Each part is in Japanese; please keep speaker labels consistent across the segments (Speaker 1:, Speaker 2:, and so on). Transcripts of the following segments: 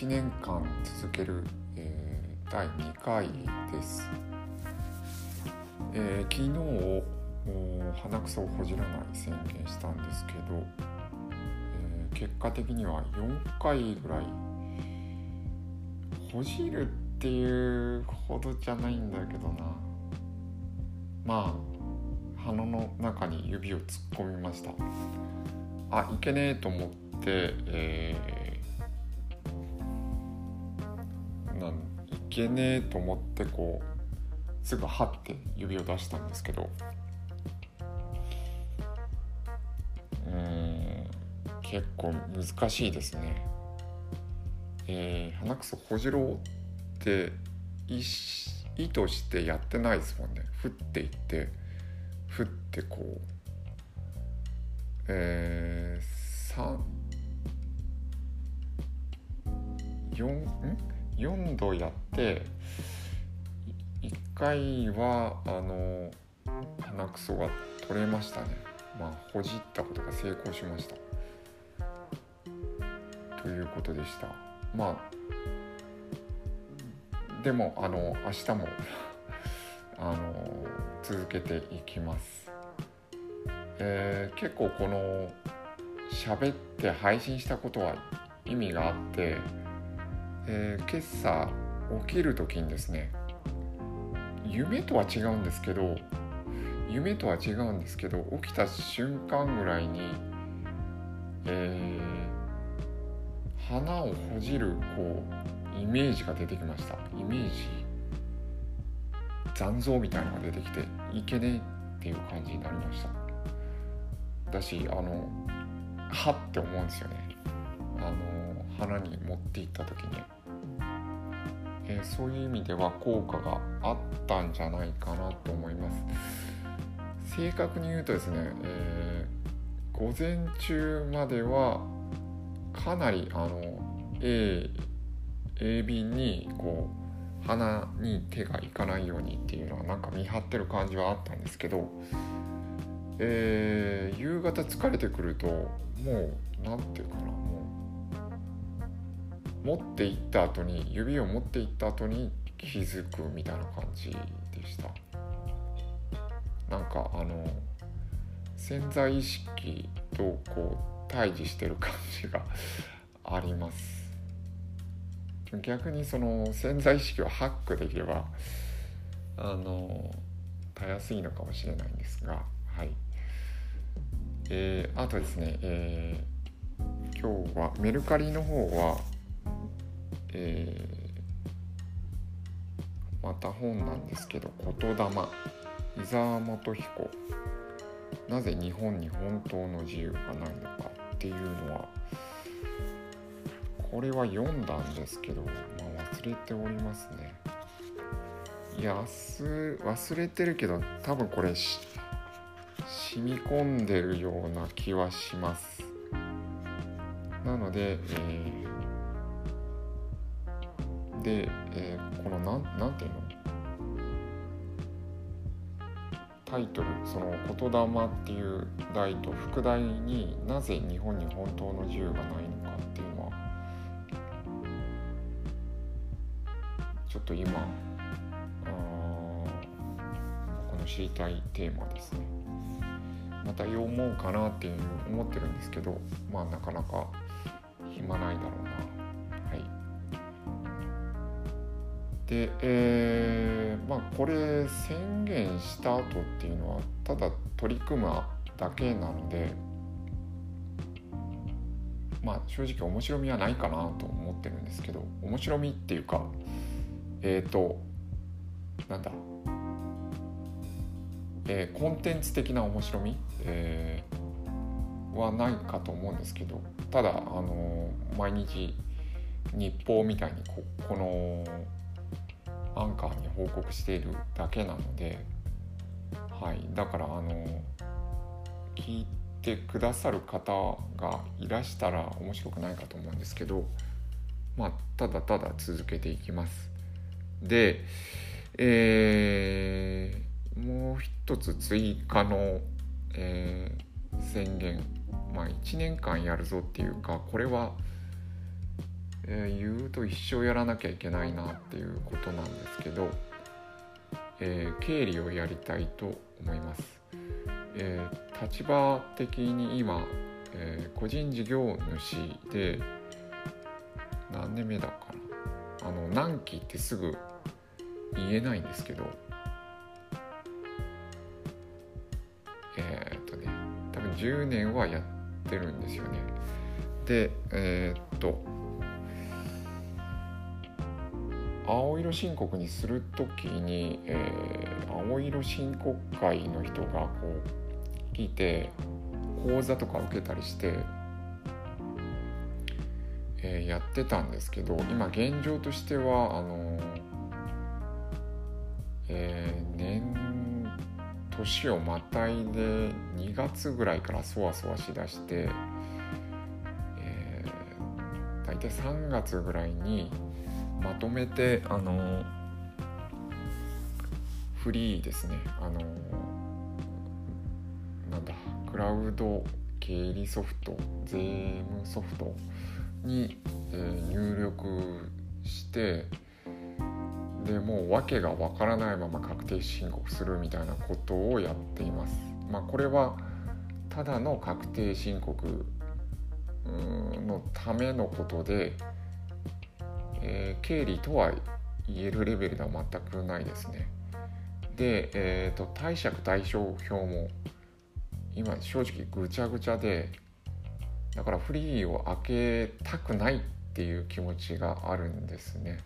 Speaker 1: 1年間続ける、えー、第2回です、えー、昨日鼻くそをほじらない宣言したんですけど、えー、結果的には4回ぐらいほじるっていうほどじゃないんだけどな。まあ鼻の中に指を突っ込みました。あいけねえと思って、えー、けねえと思ってこうすぐはって指を出したんですけどうん結構難しいですね。えー、鼻くそほじろうって意図してやってないですもんね。振っていって振ってこうえー、4ん？4度やって1回はあの鼻くそが取れましたね。まあほじったことが成功しました。ということでした。まあでもあの明日も あの続けていきます。えー、結構この喋って配信したことは意味があって、えー、今朝起きる時にですね夢とは違うんですけど夢とは違うんですけど起きた瞬間ぐらいに、えー、花をほじるこうイメージが出てきました。イメージ残像みたいなのが出てきていけねえっていう感じになりました。だしあのはって思うんですよね。花に持っていった時に、えー、そういう意味では効果があったんじゃないかなと思います。正確に言うとですね、えー、午前中まではかなりあの A, A 便にこう鼻に手がいかないようにっていうのはなんか見張ってる感じはあったんですけどえー、夕方疲れてくるともう何て言うかなもう持っていった後に指を持っていった後に気づくみたいな感じでしたなんかあの潜在意識とこう対峙してる感じが あります逆にその潜在意識をハックできればあのたやすいのかもしれないんですがはい。えー、あとですね、えー、今日はメルカリの方は、えー、また本なんですけど「言霊」伊沢元彦。なぜ日本に本当の自由がないのかっていうのはこれは読んだんですけど、まあ、忘れておりますね。いや忘れてるけど多分これ染み込んでるような気はします。なので、えー、で、えー、このなんなんていうの？タイトルその「言霊」っていう題と副題になぜ日本に本当の自由がないのかっていうのはちょっと今この知りたいテーマですね。また読もうかなっていう思ってるんですけどまあなかなか暇ないだろうなでえー、まあこれ宣言した後っていうのはただ取り組むだけなのでまあ正直面白みはないかなと思ってるんですけど面白みっていうかえっ、ー、となんだえー、コンテンツ的な面白み、えー、はないかと思うんですけどただ、あの、毎日日報みたいにここのアンカーに報告しているだけなので、はい、だから、あの聞いてくださる方がいらしたら面白くないかと思うんですけど、まあ、ただただ続けていきます。で、えーもう一つ追加の、えー、宣言まあ1年間やるぞっていうかこれはえー、言うと一生やらなきゃいけないなっていうことなんですけど、えー、経理をやりたいと思います。えー、立場的に今、えー、個人事業主で何年目だかなあの何期ってすぐ言えないんですけどえ、っとね多分10年はやってるんですよねでえ、っと青色申告にする時に、えー、青色申告会の人がこう聞いて講座とか受けたりして、えー、やってたんですけど今現状としてはあのえー、年年をまたいで2月ぐらいからそわそわしだして、えー、大体3月ぐらいにまとめてあのフリーですねあのなんだクラウド経理ソフト税務ソフトに、えー、入力してでもう訳がわからないまま確定申告するみたいなことをやっています。まあ、これはただの確定申告のためのことでえー、経理とは言えるレベルでは全くないですね。で、えーと、貸借対照表も今正直ぐちゃぐちゃでだからフリーを開けたくないっていう気持ちがあるんですね。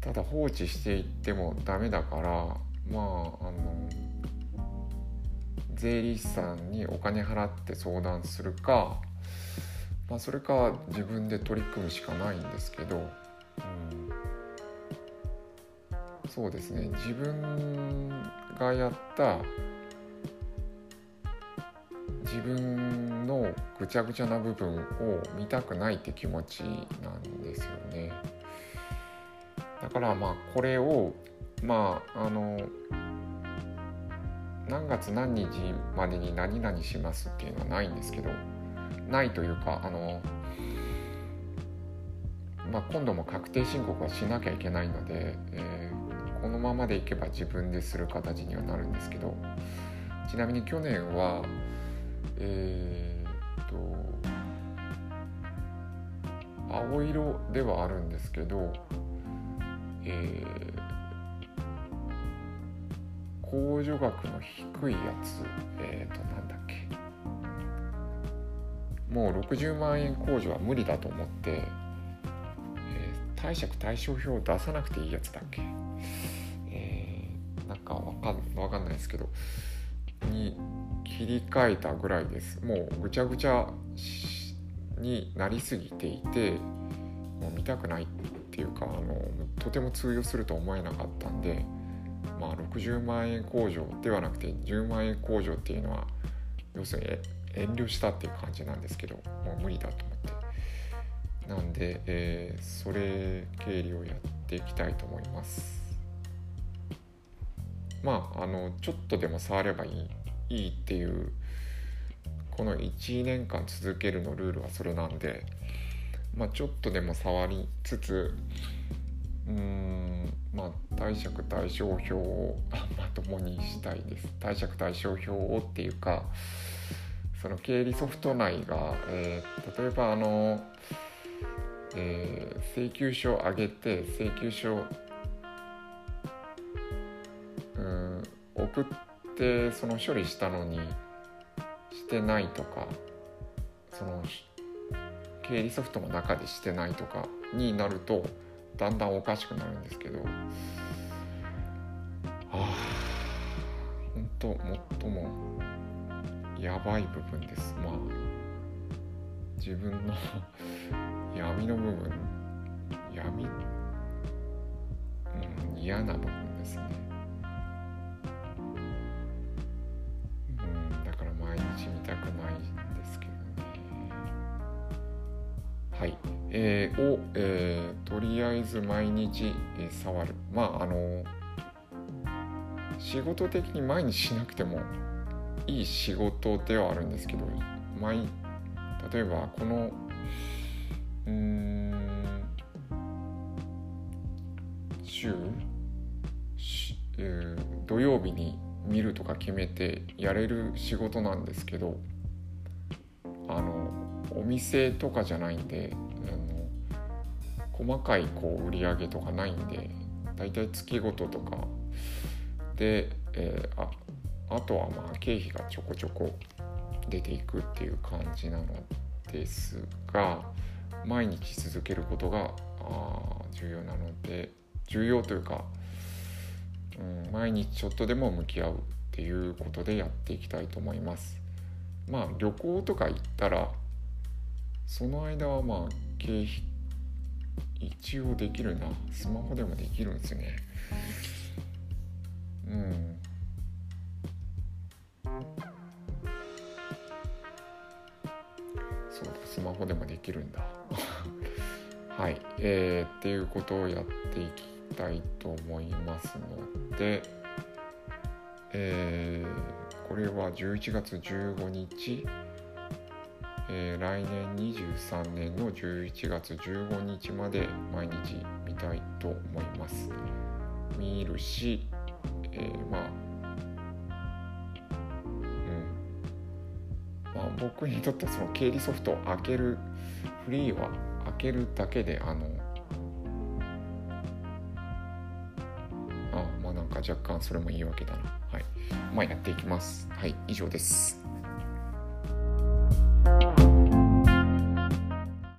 Speaker 1: ただ放置していってもダメだからまああの税理士さんにお金払って相談するかまあ、それか自分で取り組むしかないんですけど、うん、そうですね自分がやった自分のぐちゃぐちゃな部分を見たくないって気持ちなんですよね。だからまあこれをまああの何月何日までに何々しますっていうのはないんですけどないというかあの、まあ、今度も確定申告はしなきゃいけないので、えー、このままでいけば自分でする形にはなるんですけどちなみに去年はえー、っと青色ではあるんですけど、えー、控除額の低いやつえー、っとなんだっけ。もう60万円控除は無理だと思って、えー、貸借対照表を出さなくていいやつだっけ、えー、なんかわかんわかんないですけどに切り替えたぐらいです。もうぐちゃぐちゃになりすぎていてもう見たくないっていうかあのとても通用すると思えなかったんでまあ60万円控除ではなくて10万円控除っていうのは要するに遠慮したっていう感じなんですけどもう無理だと思って。なんで、えー、それ経理をやっていきたいと思います。まああのちょっとでも触ればいいいいっていうこの1年間続けるのルールはそれなんでまあちょっとでも触りつつうーんまあ貸借対照表をまともにしたいです。貸借対照表をっていうかその経理ソフト内が、えー、例えばあの、えー、請求書を上げて請求書うん送ってその処理したのにしてないとかその経理ソフトの中でしてないとかになるとだんだんおかしくなるんですけどああ本当もっともやばい部分です。まあ自分の 闇の部分闇、うん、嫌な部分ですね。うんだから毎日見たくないんですけどね。はい。えー、を、えー、とりあえず毎日、えー、触る。まああの仕事的に毎日しなくてもいい仕事ではあるんですけど毎例えばこのうん週し、えー土曜日に見るとか決めてやれる仕事なんですけどあのお店とかじゃないんであの細かいこう売り上げとかないんでだいたい月ごととかで、えーああとはまあ経費がちょこちょこ出ていくっていう感じなのですが毎日続けることが重要なので重要というか、うん、毎日ちょっとでも向き合うっていうことでやっていきたいと思います。まあ旅行とか行ったらその間はまあ経費一応できるな。スマホでもできるんですね。うん。スマホでもできるんだ。はい。えー、っていうことをやっていきたいと思いますのでえー、これは11月15日。えー来年23年の11月15日まで毎日見たいと思います。見るし、えーまあ僕にとってはその経理ソフトを開けるフリーは開けるだけであのあまあなんか若干それも言い訳だな。はい。まあやっていきます。はい。以上です。